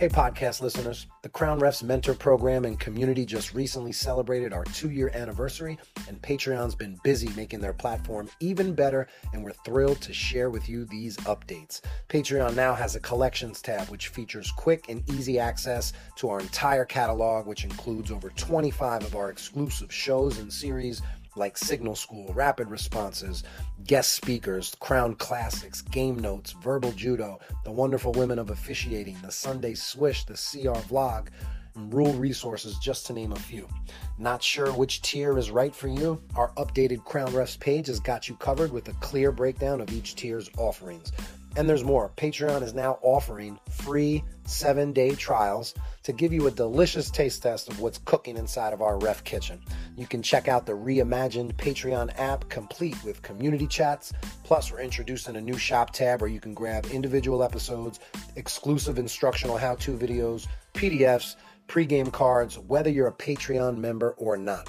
Hey, podcast listeners. The Crown Refs Mentor Program and community just recently celebrated our two year anniversary, and Patreon's been busy making their platform even better, and we're thrilled to share with you these updates. Patreon now has a collections tab, which features quick and easy access to our entire catalog, which includes over 25 of our exclusive shows and series like Signal School, Rapid Responses, guest speakers, Crown Classics, Game Notes, Verbal Judo, The Wonderful Women of Officiating, The Sunday Swish, The CR Vlog, and Rule Resources, just to name a few. Not sure which tier is right for you? Our updated Crown Refs page has got you covered with a clear breakdown of each tier's offerings. And there's more. Patreon is now offering free seven day trials to give you a delicious taste test of what's cooking inside of our ref kitchen. You can check out the reimagined Patreon app complete with community chats. Plus, we're introducing a new shop tab where you can grab individual episodes, exclusive instructional how to videos, PDFs, pregame cards, whether you're a Patreon member or not.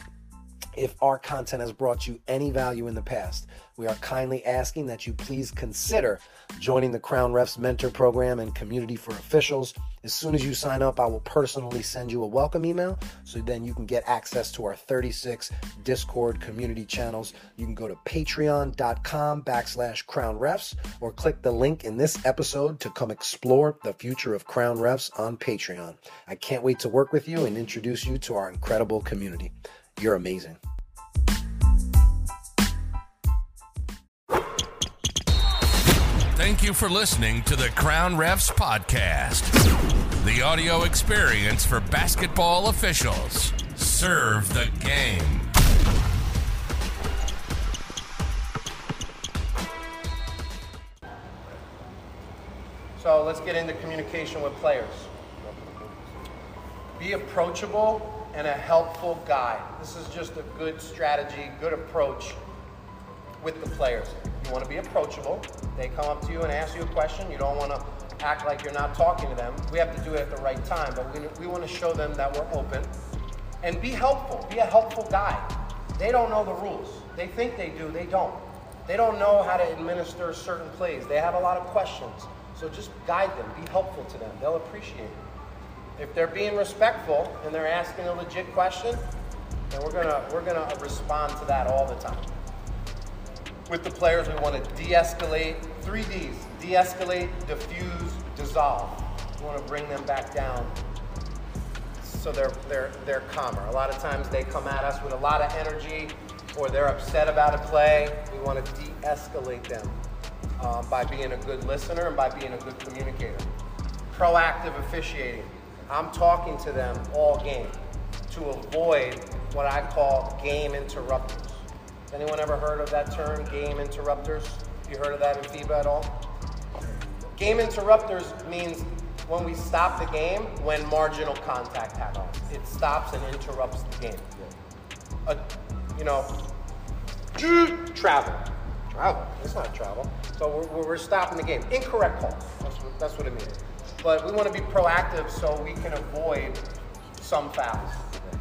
If our content has brought you any value in the past, we are kindly asking that you please consider joining the Crown Refs Mentor Program and Community for Officials. As soon as you sign up, I will personally send you a welcome email so then you can get access to our 36 Discord community channels. You can go to patreon.com backslash Crown Refs or click the link in this episode to come explore the future of Crown Refs on Patreon. I can't wait to work with you and introduce you to our incredible community. You're amazing. Thank you for listening to the Crown Refs Podcast, the audio experience for basketball officials. Serve the game. So let's get into communication with players. Be approachable and a helpful guide. This is just a good strategy, good approach with the players. You want to be approachable. They come up to you and ask you a question. You don't want to act like you're not talking to them. We have to do it at the right time, but we, we want to show them that we're open. And be helpful. Be a helpful guy. They don't know the rules. They think they do, they don't. They don't know how to administer certain plays. They have a lot of questions. So just guide them, be helpful to them. They'll appreciate it. If they're being respectful and they're asking a legit question, then we're gonna we're gonna respond to that all the time. With the players, we want to de-escalate. Three Ds: de-escalate, diffuse, dissolve. We want to bring them back down so they're they're they're calmer. A lot of times they come at us with a lot of energy, or they're upset about a play. We want to de-escalate them uh, by being a good listener and by being a good communicator. Proactive officiating. I'm talking to them all game to avoid what I call game interrupters. Anyone ever heard of that term, game interrupters? You heard of that in FIBA at all? Game interrupters means when we stop the game when marginal contact happens. It stops and interrupts the game. A, you know, travel. Travel. It's not travel. So we're, we're stopping the game. Incorrect call. That's what, that's what it means but we want to be proactive so we can avoid some fouls.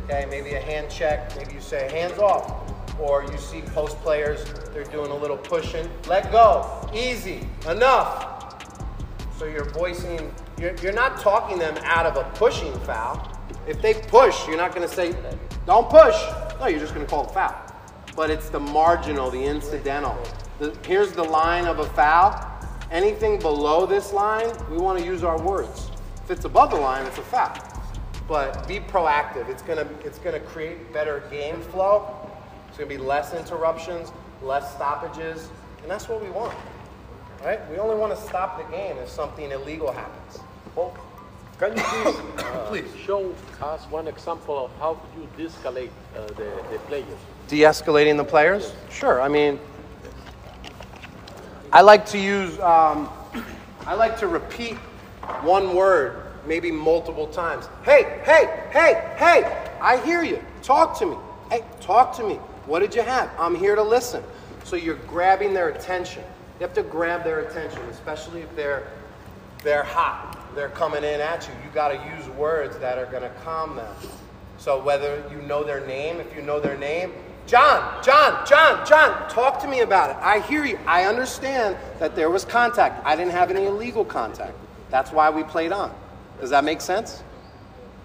Okay, maybe a hand check, maybe you say hands off, or you see post players, they're doing a little pushing. Let go, easy, enough. So you're voicing, you're, you're not talking them out of a pushing foul. If they push, you're not going to say, don't push. No, you're just going to call it foul. But it's the marginal, the incidental. The, here's the line of a foul Anything below this line, we want to use our words. If it's above the line, it's a foul. But be proactive. It's gonna it's gonna create better game flow. It's gonna be less interruptions, less stoppages, and that's what we want. Right? We only want to stop the game if something illegal happens. Well, can you please, uh, please show us one example of how you de-escalate uh, the, the players? De-escalating the players? Sure. I mean, I like to use, um, I like to repeat one word maybe multiple times. Hey, hey, hey, hey, I hear you. Talk to me. Hey, talk to me. What did you have? I'm here to listen. So you're grabbing their attention. You have to grab their attention, especially if they're they're hot. They're coming in at you. You got to use words that are going to calm them. So whether you know their name, if you know their name, John, John, John, John, talk to me about it. I hear you. I understand that there was contact. I didn't have any illegal contact. That's why we played on. Does that make sense?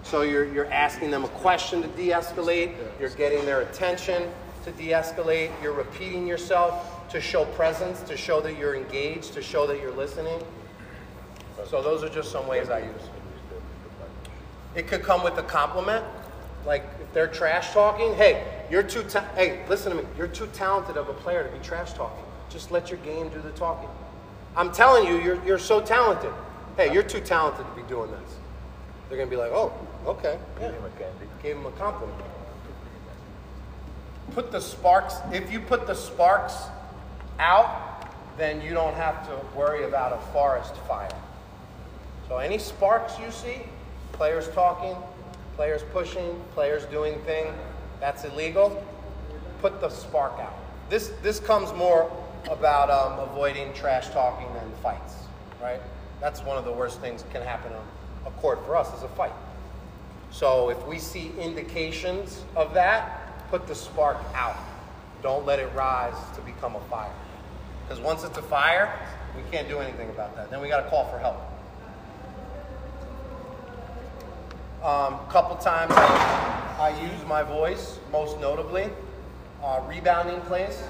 So you're, you're asking them a question to de escalate, you're getting their attention to de escalate, you're repeating yourself to show presence, to show that you're engaged, to show that you're listening. So those are just some ways I use. It could come with a compliment, like if they're trash talking, hey, you're too ta- hey, listen to me, you're too talented of a player to be trash talking. Just let your game do the talking. I'm telling you, you're, you're so talented. Hey, you're too talented to be doing this. They're gonna be like, oh, okay, yeah. Gave him a compliment. Put the sparks. If you put the sparks out, then you don't have to worry about a forest fire. So any sparks you see, players talking, players pushing, players doing thing, that's illegal. Put the spark out. This this comes more about um, avoiding trash talking than fights, right? That's one of the worst things that can happen on a court for us is a fight. So if we see indications of that, put the spark out. Don't let it rise to become a fire. Because once it's a fire, we can't do anything about that. Then we got to call for help. A um, couple times I, I use my voice, most notably, uh, rebounding plays.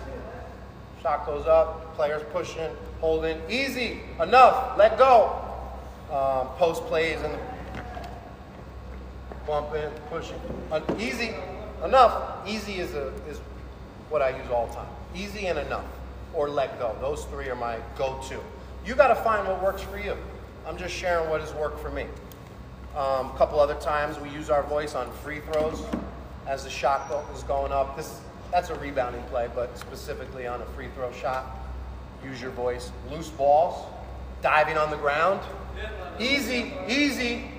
Shot goes up, players pushing, holding, easy, enough, let go. Um, post plays and bumping, pushing, easy, enough. Easy is a, is what I use all the time. Easy and enough, or let go. Those three are my go-to. You got to find what works for you. I'm just sharing what has worked for me. Um, a couple other times we use our voice on free throws as the shot go- is going up. This that's a rebounding play, but specifically on a free throw shot, use your voice. Loose balls, diving on the ground, easy, easy.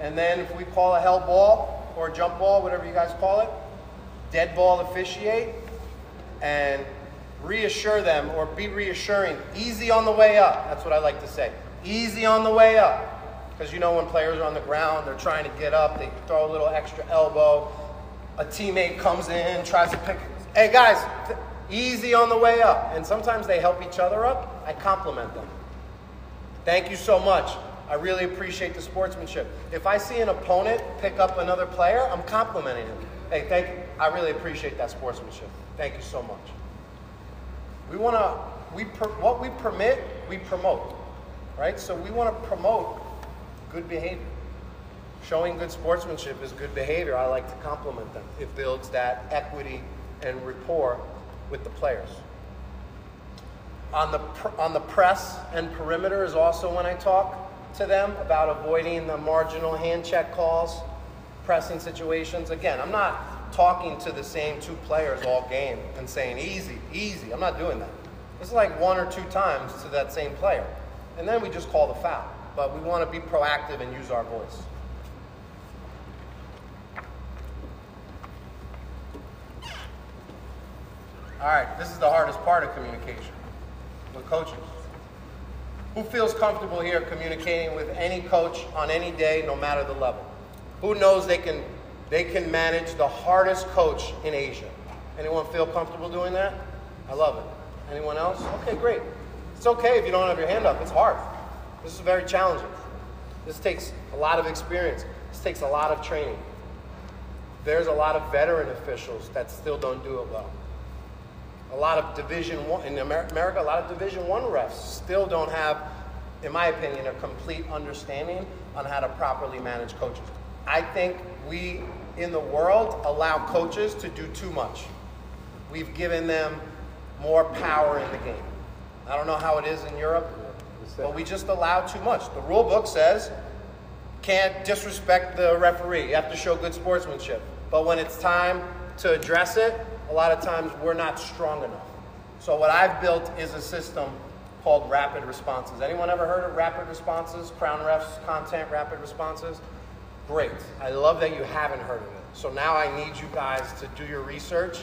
And then if we call a held ball or a jump ball, whatever you guys call it, dead ball officiate, and reassure them or be reassuring. Easy on the way up. That's what I like to say. Easy on the way up. Because you know when players are on the ground, they're trying to get up, they throw a little extra elbow. A teammate comes in, tries to pick, hey guys, th- easy on the way up. And sometimes they help each other up. I compliment them. Thank you so much. I really appreciate the sportsmanship. If I see an opponent pick up another player, I'm complimenting him. Hey, thank you. I really appreciate that sportsmanship. Thank you so much. We want to, we per, what we permit, we promote, right? So we want to promote good behavior. Showing good sportsmanship is good behavior. I like to compliment them. It builds that equity and rapport with the players. On the, on the press and perimeter is also when I talk to them about avoiding the marginal hand check calls, pressing situations. Again, I'm not talking to the same two players all game and saying easy, easy. I'm not doing that. It's like one or two times to that same player. And then we just call the foul. But we want to be proactive and use our voice. All right, this is the hardest part of communication with coaches. Who feels comfortable here communicating with any coach on any day, no matter the level? Who knows they can they can manage the hardest coach in Asia? Anyone feel comfortable doing that? I love it. Anyone else? Okay, great. It's okay if you don't have your hand up. It's hard. This is very challenging. This takes a lot of experience. This takes a lot of training. There's a lot of veteran officials that still don't do it well. A lot of Division One in America, a lot of Division One refs still don't have, in my opinion, a complete understanding on how to properly manage coaches. I think we in the world allow coaches to do too much. We've given them more power in the game. I don't know how it is in Europe, but we just allow too much. The rule book says can't disrespect the referee. You have to show good sportsmanship. But when it's time to address it, a lot of times we're not strong enough. So what I've built is a system called rapid responses. Anyone ever heard of rapid responses? Crown Refs content rapid responses? Great. I love that you haven't heard of it. So now I need you guys to do your research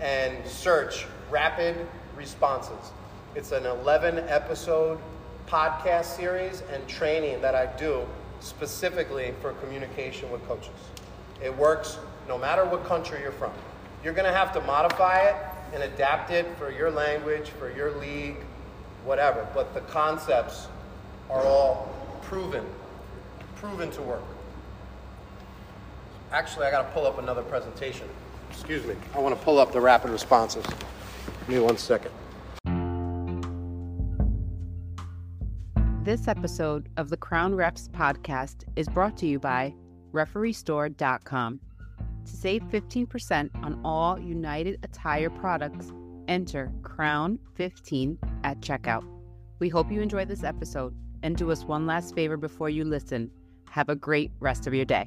and search rapid responses. It's an 11 episode podcast series and training that I do specifically for communication with coaches. It works no matter what country you're from. You're going to have to modify it and adapt it for your language, for your league, whatever. But the concepts are all proven, proven to work. Actually, I got to pull up another presentation. Excuse me. I want to pull up the rapid responses. Give me one second. This episode of the Crown Refs podcast is brought to you by RefereeStore.com. To save 15% on all United Attire products, enter Crown15 at checkout. We hope you enjoy this episode and do us one last favor before you listen. Have a great rest of your day.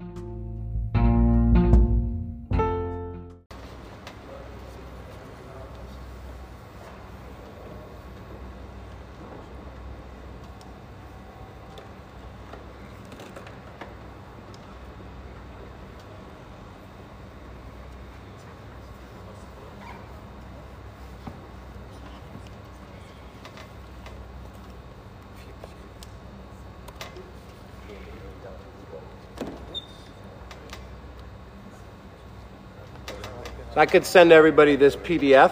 So I could send everybody this PDF.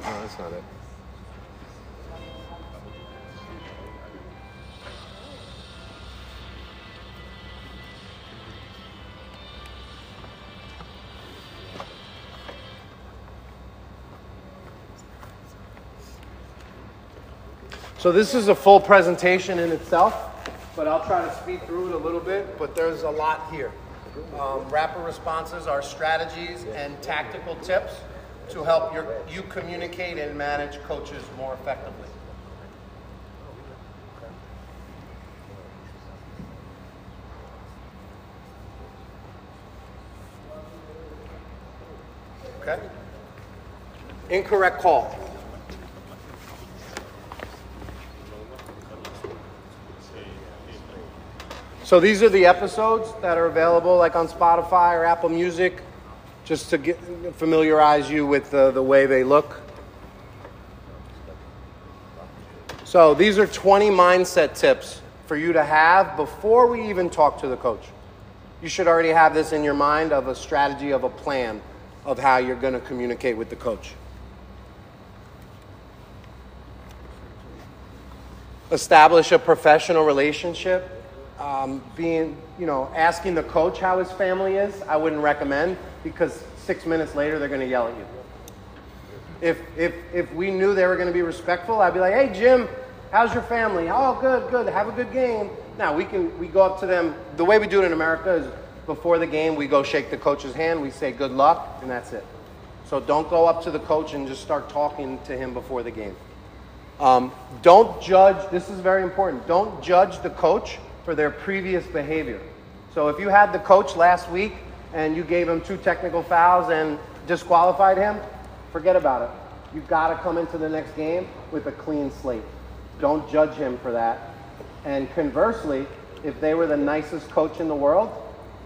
No, oh, that's not it. So this is a full presentation in itself, but I'll try to speed through it a little bit, but there's a lot here. Um, rapid responses are strategies and tactical tips to help your, you communicate and manage coaches more effectively. Okay? Incorrect call. So these are the episodes that are available, like on Spotify or Apple Music, just to get, familiarize you with the, the way they look. So these are 20 mindset tips for you to have before we even talk to the coach. You should already have this in your mind of a strategy, of a plan of how you're going to communicate with the coach. Establish a professional relationship um, being, you know, asking the coach how his family is, I wouldn't recommend because six minutes later they're going to yell at you. If, if, if we knew they were going to be respectful, I'd be like, hey, Jim, how's your family? Oh, good, good. Have a good game. Now, we can, we go up to them. The way we do it in America is before the game, we go shake the coach's hand, we say good luck, and that's it. So don't go up to the coach and just start talking to him before the game. Um, don't judge, this is very important. Don't judge the coach for their previous behavior. So if you had the coach last week and you gave him two technical fouls and disqualified him, forget about it. You've got to come into the next game with a clean slate. Don't judge him for that. And conversely, if they were the nicest coach in the world,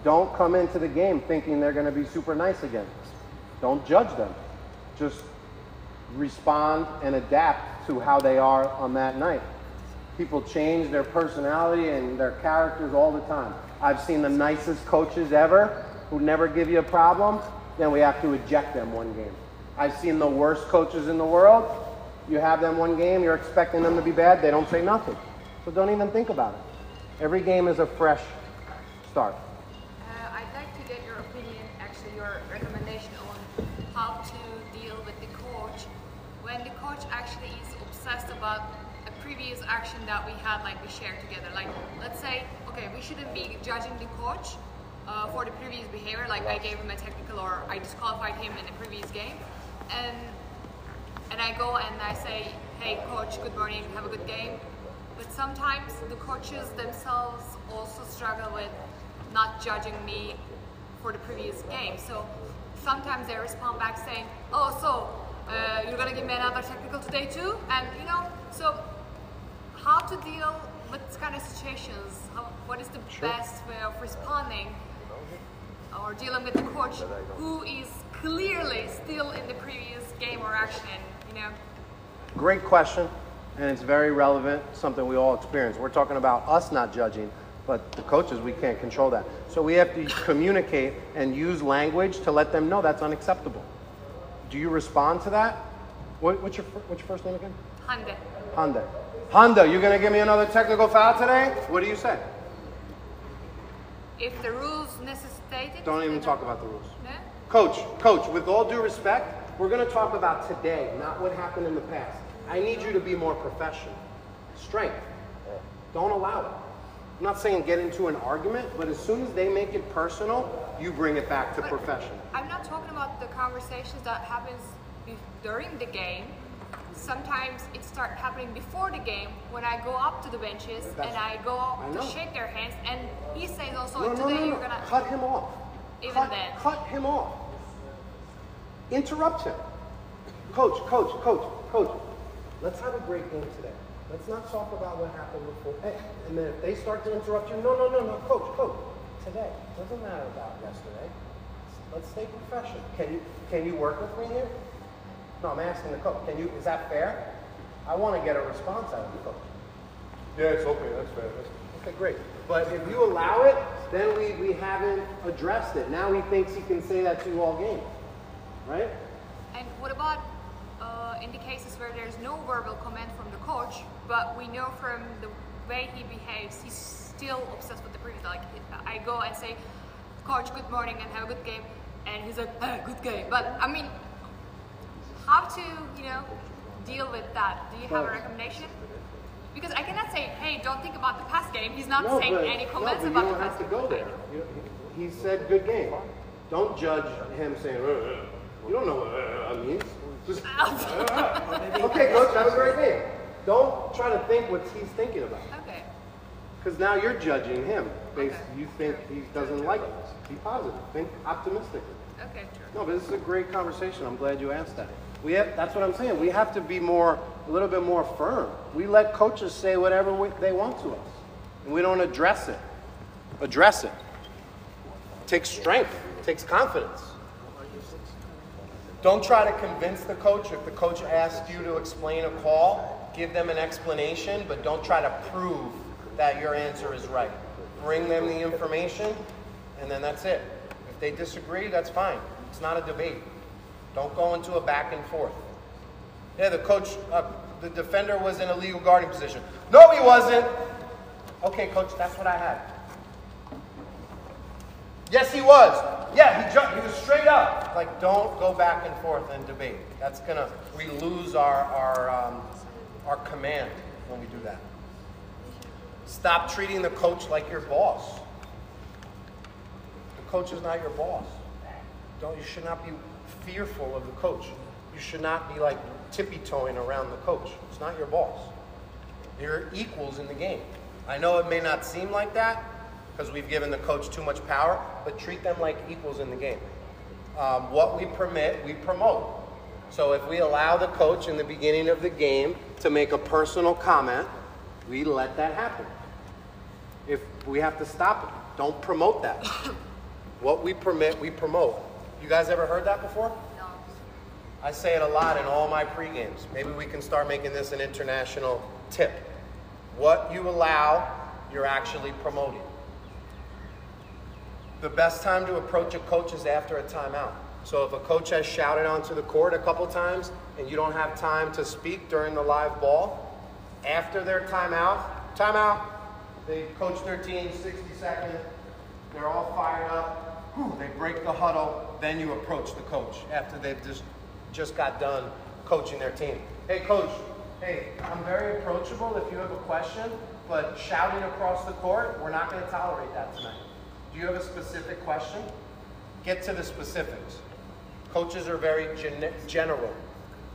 don't come into the game thinking they're going to be super nice again. Don't judge them. Just respond and adapt to how they are on that night. People change their personality and their characters all the time. I've seen the nicest coaches ever who never give you a problem, then we have to eject them one game. I've seen the worst coaches in the world. You have them one game, you're expecting them to be bad, they don't say nothing. So don't even think about it. Every game is a fresh start. Uh, I'd like to get your opinion, actually your recommendation on how to deal with the coach when the coach actually is obsessed about previous action that we had, like we shared together. Like, let's say, okay, we shouldn't be judging the coach uh, for the previous behavior. Like, I gave him a technical or I disqualified him in the previous game, and and I go and I say, hey, coach, good morning, have a good game. But sometimes the coaches themselves also struggle with not judging me for the previous game. So sometimes they respond back saying, oh, so uh, you're gonna give me another technical today too? And you know, so how to deal with this kind of situations? How, what is the sure. best way of responding or dealing with the coach who is clearly still in the previous game or action? You know. Great question, and it's very relevant. Something we all experience. We're talking about us not judging, but the coaches we can't control that. So we have to communicate and use language to let them know that's unacceptable. Do you respond to that? What, what's your what's your first name again? Hande. Hande. Honda, you gonna give me another technical foul today? What do you say? If the rules necessitate it. Don't even talk about the rules. No? Coach, coach, with all due respect, we're going to talk about today, not what happened in the past. I need you to be more professional. Strength. Don't allow it. I'm not saying get into an argument, but as soon as they make it personal, you bring it back to But professional. I'm not talking about the conversations that happens during the game. Sometimes it starts happening before the game when I go up to the benches That's- and I go I to shake their hands and he says also No, no, today no, you're gonna Cut him off. Even cut, then. Cut him off. Interrupt him. Coach, coach, coach, coach. Let's have a great game today. Let's not talk about what happened before. Hey, and then if they start to interrupt you, no, no, no, no, coach, coach. Today doesn't matter about yesterday. Let's stay professional. Can you can you work with me here? No, I'm asking the coach. Can you? Is that fair? I want to get a response out of the coach. Yeah, it's okay. That's fair. That's Okay, great. But if you allow it, then we, we haven't addressed it. Now he thinks he can say that to you all game. Right? And what about uh, in the cases where there's no verbal comment from the coach, but we know from the way he behaves, he's still obsessed with the previous. Like I go and say, "Coach, good morning and have a good game," and he's like, "Hey, good game." But I mean, how to you know deal with that? Do you have a recommendation? Because I cannot say, "Hey, don't think about the past game." He's not saying but, any comments no, but about you the don't past have to game. go there. You, he he said good game. Don't judge him saying, "Uh, uh." you don't know what uh, uh, means. Just, okay, coach, have a great game. Don't try to think what he's thinking about. Okay. Because now you're judging him. Based, Okay. you think he doesn't like it. Be positive. Think optimistically. Okay. True. No, but this is a great conversation. I'm glad you asked that. We have, that's what I'm saying. We have to be more, a little bit more firm. We let coaches say whatever we, they want to us, and we don't address it. Address it. Takes strength. Takes confidence. Don't try to convince the coach. If the coach asks you to explain a call, give them an explanation, but don't try to prove that your answer is right. Bring them the information, and then that's it. If they disagree, that's fine. It's not a debate. Don't go into a back and forth. Yeah, the coach, uh, the defender was in a legal guarding position. No, he wasn't. Okay, coach, that's what I had. Yes, he was. Yeah, he jumped. He was straight up. Like, don't go back and forth and debate. That's gonna we lose our our um, our command when we do that. Stop treating the coach like your boss. The coach is not your boss. Don't you should not be fearful of the coach. You should not be like tippy toeing around the coach. It's not your boss. You're equals in the game. I know it may not seem like that because we've given the coach too much power, but treat them like equals in the game. Um, what we permit, we promote. So if we allow the coach in the beginning of the game to make a personal comment, we let that happen. If we have to stop it, don't promote that. what we permit, we promote. You guys ever heard that before? No. I say it a lot in all my pre-games. Maybe we can start making this an international tip. What you allow, you're actually promoting. The best time to approach a coach is after a timeout. So if a coach has shouted onto the court a couple times and you don't have time to speak during the live ball, after their timeout, timeout, they coach their team 60 seconds, they're all fired up, whew, they break the huddle, then you approach the coach after they've just, just got done coaching their team. Hey coach, hey, I'm very approachable if you have a question, but shouting across the court, we're not going to tolerate that tonight. Do you have a specific question? Get to the specifics. Coaches are very gen- general,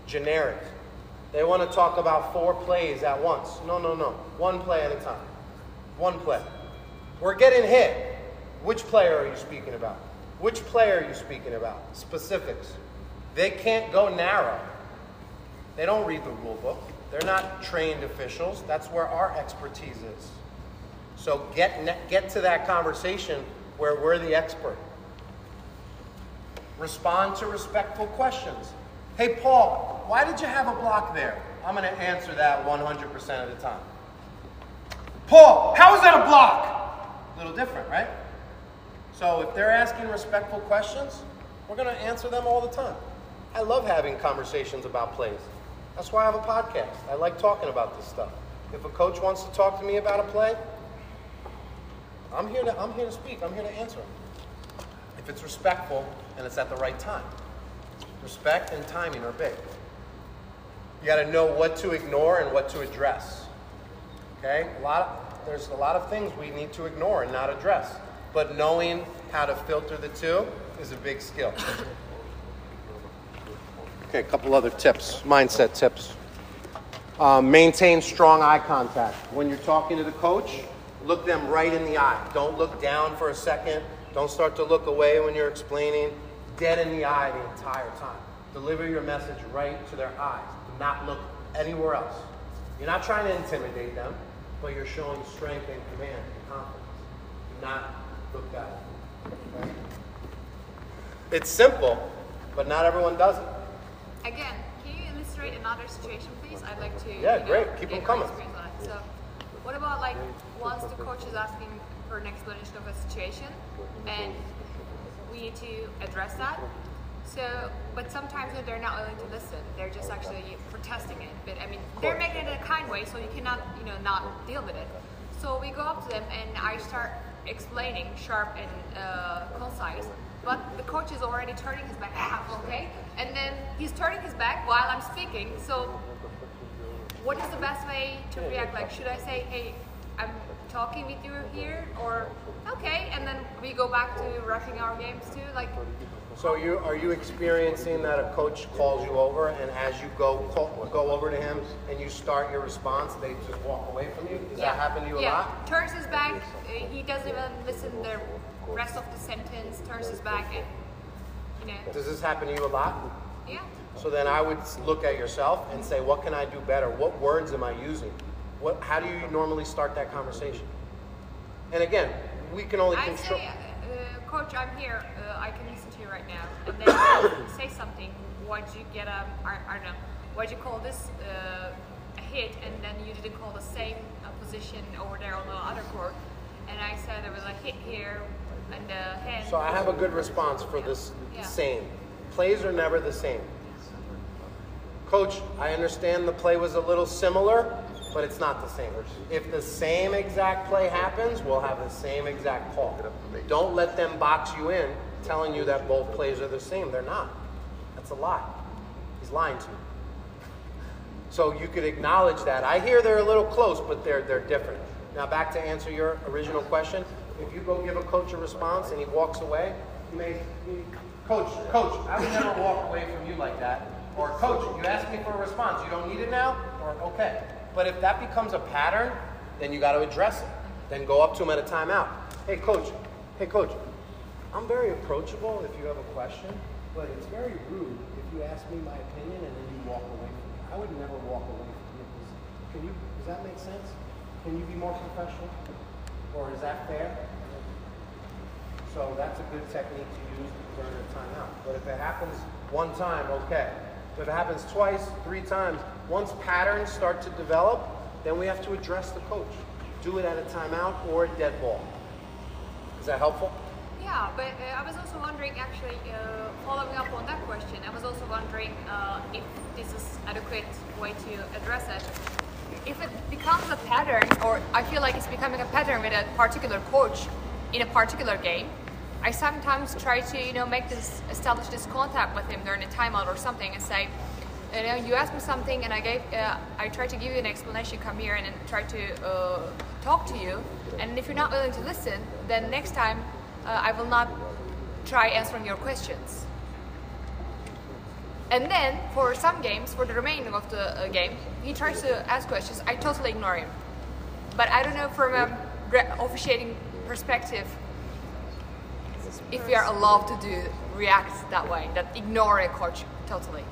generic. They want to talk about four plays at once. No, no, no. One play at a time. One play. We're getting hit. Which player are you speaking about? Which player are you speaking about? Specifics. They can't go narrow. They don't read the rule book. They're not trained officials. That's where our expertise is. So get, get to that conversation where we're the expert. Respond to respectful questions. Hey, Paul, why did you have a block there? I'm going to answer that 100% of the time. Paul, how is that a block? A little different, right? So if they're asking respectful questions, we're going to answer them all the time. I love having conversations about plays. That's why I have a podcast. I like talking about this stuff. If a coach wants to talk to me about a play, I'm here to, I'm here to speak. I'm here to answer him. If it's respectful and it's at the right time. Respect and timing are big. You got to know what to ignore and what to address. Okay? A lot of, there's a lot of things we need to ignore and not address. But knowing how to filter the two is a big skill. Okay, a couple other tips, mindset tips. Um, maintain strong eye contact. When you're talking to the coach, look them right in the eye. Don't look down for a second. Don't start to look away when you're explaining. Dead in the eye the entire time. Deliver your message right to their eyes. Do not look anywhere else. You're not trying to intimidate them, but you're showing strength and command and confidence. Do not It's simple, but not everyone does it. Again, can you illustrate another situation, please? I'd like to. Yeah, you know, great. Keep them coming. So, what about like once the coach is asking for an explanation of a situation, and we need to address that. So, but sometimes they're not willing to listen. They're just actually protesting it. But I mean, they're making it in a kind way, so you cannot, you know, not deal with it. So we go up to them, and I start explaining sharp and uh, concise. But the coach is already turning his back. Ah, okay. And then he's turning his back while I'm speaking. So what is the best way to react? Like, should I say, hey, I'm talking with you here, or okay, and then we go back to rushing our games too? Like, So you are you experiencing that a coach calls you over, and as you go call, go over to him and you start your response, they just walk away from you? Does that happen to you a yeah. lot? Turns his back. uh, He doesn't even listen the rest of the sentence. Turns his back, and you know, Does this happen to you a lot? yeah. So then I would look at yourself and say, what can I do better? What words am I using? What, how do you normally start that conversation? And again, we can only I control. say, uh, coach, I'm here. Uh, I can to right now. And then say something. Why'd you get a? I, I don't know. Why'd you call this uh, a hit, and then you didn't call the same uh, position over there on the other court? And I said there was a hit here and a hand. So I have a good response for this Yeah. same. Plays are never the same. Coach, I understand the play was a little similar, but it's not the same. If the same exact play happens, we'll have the same exact call. Don't let them box you in telling you that both plays are the same. They're not. That's a lie. He's lying to you. So you could acknowledge that. I hear they're a little close, but they're they're different. Now back to answer your original question. If you go give a coach a response and he walks away, you may, coach, coach, I would never walk away from you like that. Or coach, you asked me for a response. You don't need it now? Or okay. But if that becomes a pattern, then you got to address it. Then go up to him at a timeout. Hey coach, hey coach, I'm very approachable if you have a question, but it's very rude if you ask me my opinion and then you walk away from me. I would never walk away from you. Can you, does that make sense? Can you be more professional? Or is that fair? So that's a good technique to use during a timeout. But if it happens one time, okay. But if it happens twice, three times, once patterns start to develop, then we have to address the coach. Do it at a timeout or a dead ball. Is that helpful? Yeah, but uh, I was also wondering, actually, uh, following up on that question, I was also wondering uh, if this is adequate way to address it. If it becomes a pattern, or I feel like it's becoming a pattern with a particular coach in a particular game, I sometimes try to, you know, make this establish this contact with him during a timeout or something, and say, you know, you asked me something, and I gave, uh, I tried to give you an explanation. Come here and then try to uh, talk to you. And if you're not willing to listen, then next time uh, I will not try answering your questions. And then for some games, for the remaining of the uh, game, he tries to ask questions. I totally ignore him. But I don't know from a officiating perspective if we are allowed to do react that way, that ignore a coach totally,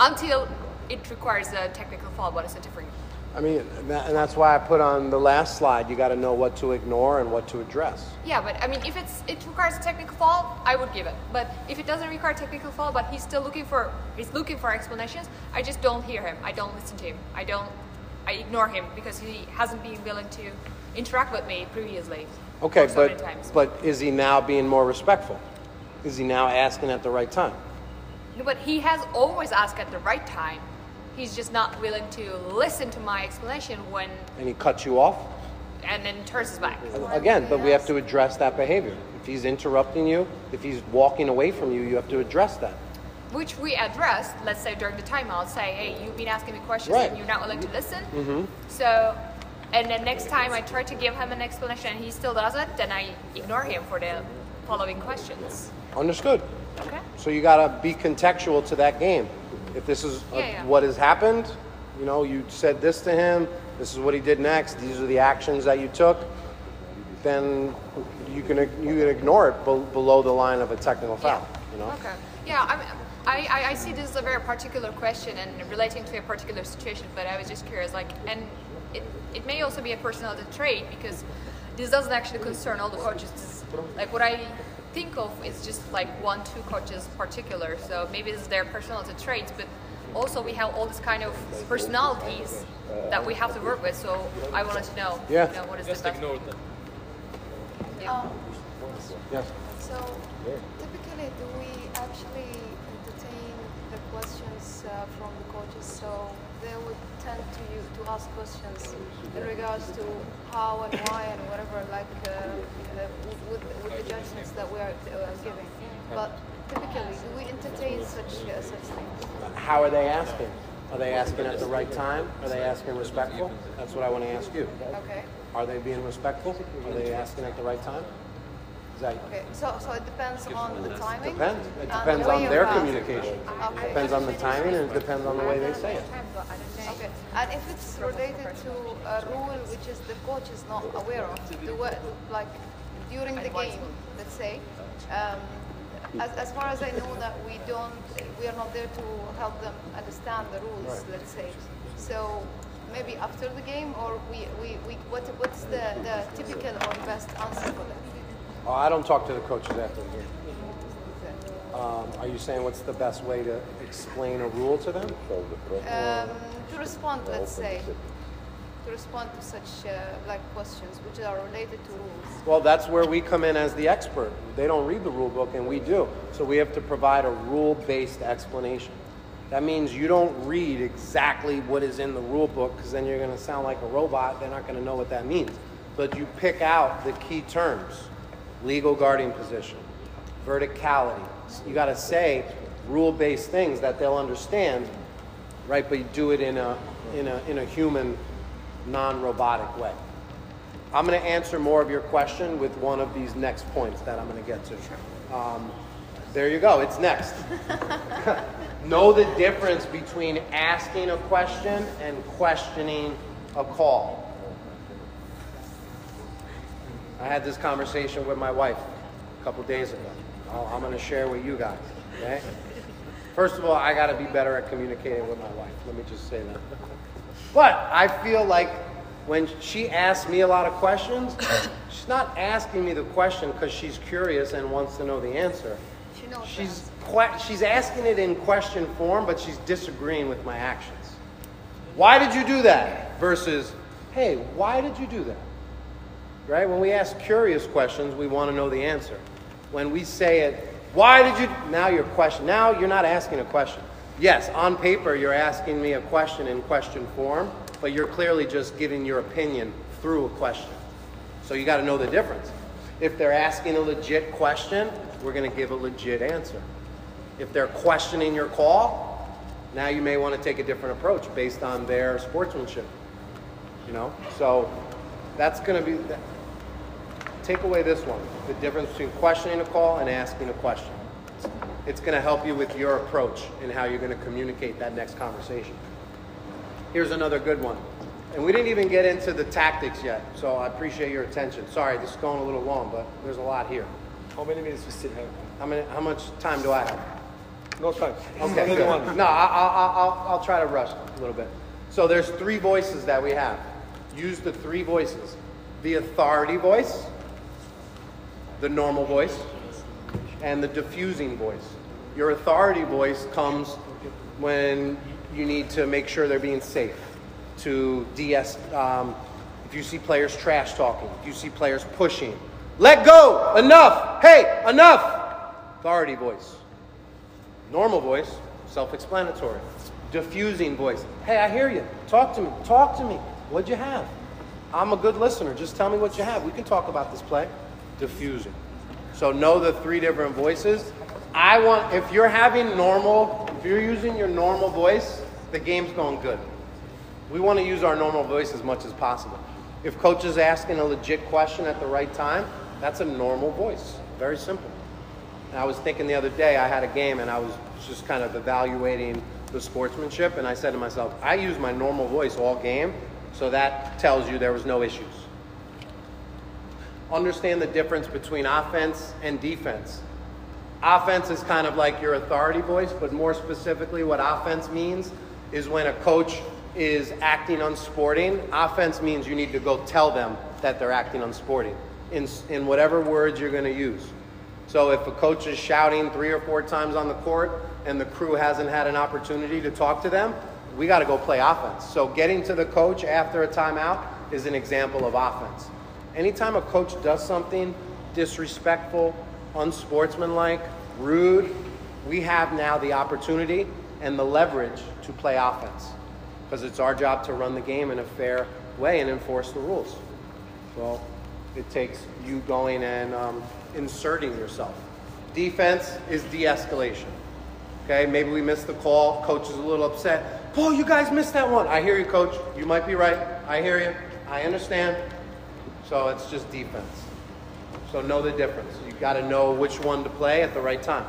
until it requires a technical foul. But it's a different. I mean, and that- and that's why I put on the last slide, you got to know what to ignore and what to address. Yeah, but I mean, if it's it requires a technical foul, I would give it. But if it doesn't require technical foul, but he's still looking for he's looking for explanations, I just don't hear him. I don't listen to him. I don't. I ignore him because he hasn't been willing to interact with me previously. Okay, so many but, times. but is he now being more respectful? Is he now asking at the right time? No, but he has always asked at the right time. He's just not willing to listen to my explanation when And he cuts you off? and then turns his back. Again, but we have to address that behavior. If he's interrupting you, if he's walking away from you, you have to address that. Which we addressed, let's say during the timeout, say, hey, you've been asking me questions Right. and you're not willing to listen. Mm-hmm. So, and then next time I try to give him an explanation and he still doesn't, then I ignore him for the following questions. Understood? Okay? So you gotta be contextual to that game. If this is uh, Yeah, yeah. what has happened, you know, you said this to him, this is what he did next, these are the actions that you took, then you can you can ignore it be- below the line of a technical foul. You know? Okay. Yeah, I, mean, I, I, I see this as a very particular question and relating to a particular situation, but I was just curious, like, and it, it may also be a personality trait because this doesn't actually concern all the coaches. This, like, what I think of is just like one, two coaches particular, so maybe this is their personality traits, but also we have all this kind of personalities that we have to work with, so I wanted to know, Yeah. you know, what is Just the best. ignore them. Yeah. Um, Yes. so typically, do we actually entertain the questions uh, from the coaches? So they would tend to you to ask questions in regards to how and why and whatever, like uh, uh, with, with the judgments that we are uh, giving. But typically, do we entertain such uh, such things? How are they asking? Are they asking at the right time? Are they asking respectful? That's what I want to ask you. Okay. Are they being respectful? Are they asking at the right time? Is that Okay. So so it depends on the timing. depends? It and depends the way on you their ask. communication. Okay. Depends on the timing and it depends on the way they say it. Okay, and if it's related to a rule which is the coach is not aware of, the way, like during the game, let's say, um, as, as far as I know that we don't, we are not there to help them understand the rules, let's say. So maybe after the game, or we, we, we what, what's the, the typical or best answer for that? Oh, I don't talk to the coaches after the game. Um, are you saying what's the best way to explain a rule to them? Um, to respond, let's say, to respond to such uh, like questions which are related to rules. Well, that's where we come in as the expert. They don't read the rule book, and we do. So we have to provide a rule based explanation. That means you don't read exactly what is in the rule book because then you're going to sound like a robot. They're not going to know what that means. But you pick out the key terms legal guarding position, verticality. You got to say rule based things that they'll understand, right? But you do it in a, in a, in a human, non robotic way. I'm going to answer more of your question with one of these next points that I'm going to get to. Um, there you go. It's next. know the difference between asking a question and questioning a call. I had this conversation with my wife a couple days ago. I'll- I'm going to share with you guys. Okay. First of all, I got to be better at communicating with my wife. Let me just say that. But I feel like when she asks me a lot of questions, she's not asking me the question because she's curious and wants to know the answer. She knows She's que- she's asking it in question form, but she's disagreeing with my actions. Why did you do that? Versus, hey, why did you do that? Right? When we ask curious questions, we want to know the answer. When we say it, why did you? Now you're question. Now you're not asking a question. Yes, on paper you're asking me a question in question form, but you're clearly just giving your opinion through a question. So you got to know the difference. If they're asking a legit question, we're going to give a legit answer. If they're questioning your call, now you may want to take a different approach based on their sportsmanship. You know, so that's going to be. That. Take away this one: the difference between questioning a call and asking a question. It's going to help you with your approach and how you're going to communicate that next conversation. Here's another good one. And we didn't even get into the tactics yet, so I appreciate your attention. Sorry, this is going a little long, but there's a lot here. How many minutes we still have? How, many, how much time do I have? No time. Okay. No, I, I, I, I'll, I'll try to rush a little bit. So there's three voices that we have. Use the three voices. The authority voice, the normal voice, and the diffusing voice. Your authority voice comes when you need to make sure they're being safe. To DS, um, if you see players trash talking, if you see players pushing, let go, enough, hey, enough. Authority voice. Normal voice, Self-explanatory. Diffusing voice. Hey, I hear you. Talk to me. Talk to me. What'd you have? I'm a good listener. Just tell me what you have. We can talk about this play. Diffusing. So know the three different voices. I want if you're having normal, if you're using your normal voice, the game's going good. We want to use our normal voice as much as possible. If coach is asking a legit question at the right time, that's a normal voice. Very simple. And I was thinking the other day, I had a game and I was just kind of evaluating the sportsmanship, and I said to myself, I use my normal voice all game, so that tells you there was no issues. Understand the difference between offense and defense. Offense is kind of like your authority voice, but more specifically, what offense means is when a coach is acting unsporting. Offense means you need to go tell them that they're acting unsporting in, in whatever words you're going to use. So if a coach is shouting three or four times on the court and the crew hasn't had an opportunity to talk to them, we got to go play offense. So getting to the coach after a timeout is an example of offense. Anytime a coach does something disrespectful, unsportsmanlike, rude, we have now the opportunity and the leverage to play offense because it's our job to run the game in a fair way and enforce the rules. Well, it takes you going and um, inserting yourself. Defense is de escalation. Okay, maybe we missed the call. Coach is a little upset. Paul, you guys missed that one. I hear you, coach. You might be right. I hear you. I understand. So it's just defense. So know the difference. You got to know which one to play at the right time.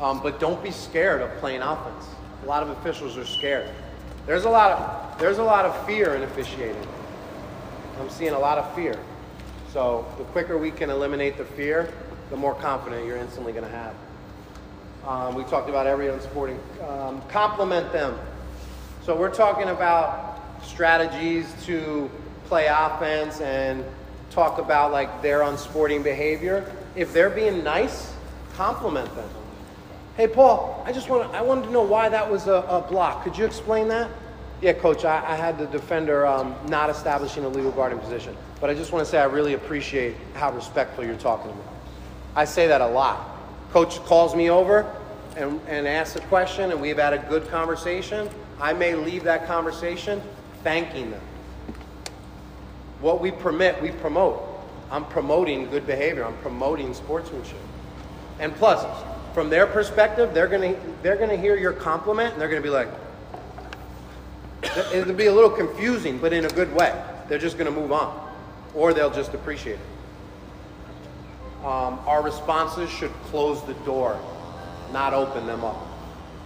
Um, but don't be scared of playing offense. A lot of officials are scared. There's a lot of there's a lot of fear in officiating. I'm seeing a lot of fear. So the quicker we can eliminate the fear, the more confident you're instantly going to have. Um, we talked about every unsporting. Um, compliment them. So we're talking about strategies to play offense and talk about like their unsporting behavior. If they're being nice, compliment them. Hey, Paul, I just want I wanted to know why that was a, a block. Could you explain that? Yeah, coach, I, I had the defender um, not establishing a legal guarding position. But I just want to say I really appreciate how respectful you're talking to me. I say that a lot. Coach calls me over and, and asks a question, and we've had a good conversation. I may leave that conversation thanking them. What we permit, we promote. I'm promoting good behavior, I'm promoting sportsmanship. And plus, from their perspective, they're gonna they're gonna hear your compliment and they're gonna be like, it'll be a little confusing, but in a good way. They're just gonna move on, or they'll just appreciate it. Um, our responses should close the door, not open them up.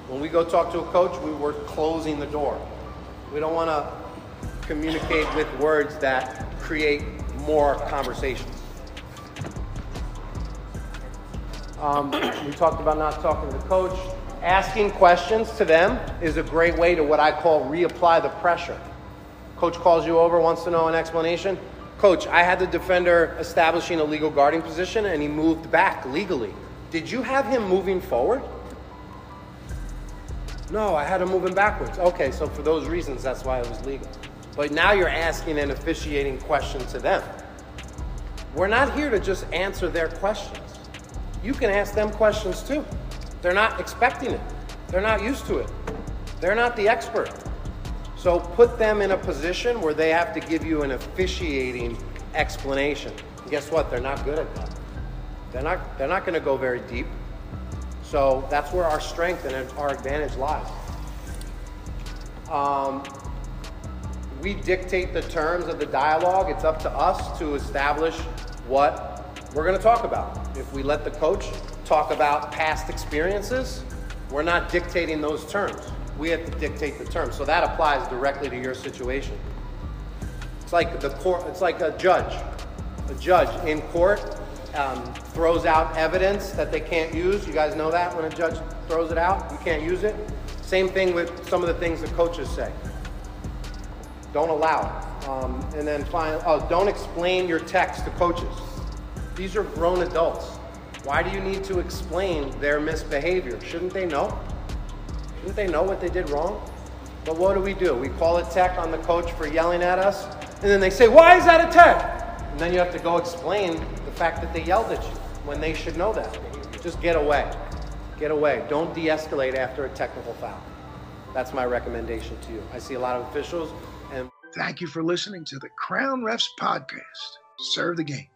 When we go talk to a coach, we were closing the door. We don't want to communicate with words that create more conversations. Um, we talked about not talking to the coach. Asking questions to them is a great way to what I call reapply the pressure. Coach calls you over, wants to know an explanation. Coach, I had the defender establishing a legal guarding position and he moved back legally. Did you have him moving forward? No, I had him moving backwards. Okay, so for those reasons, that's why it was legal. But now you're asking an officiating question to them. We're not here to just answer their questions. You can ask them questions too. They're not expecting it, they're not used to it, they're not the expert. So put them in a position where they have to give you an officiating explanation. And guess what? They're not good at that. They're not, they're not going to go very deep. So that's where our strength and our advantage lies. Um, we dictate the terms of the dialogue. It's up to us to establish what we're going to talk about. If we let the coach talk about past experiences, we're not dictating those terms. We have to dictate the terms. So that applies directly to your situation. It's like the court. It's like a judge. A judge in court um, throws out evidence that they can't use. You guys know that when a judge throws it out, you can't use it. Same thing with some of the things the coaches say. Don't allow it. Um, and then finally, oh, don't explain your techs to coaches. These are grown adults. Why do you need to explain their misbehavior? Shouldn't they know? Shouldn't they know what they did wrong? But what do we do? We call a tech on the coach for yelling at us, and then they say, Why is that a tech? And then you have to go explain the fact that they yelled at you when they should know that. Just get away. Get away. Don't de escalate after a technical foul. That's my recommendation to you. I see a lot of officials Thank you for listening to the Crown Refs Podcast. Serve the game.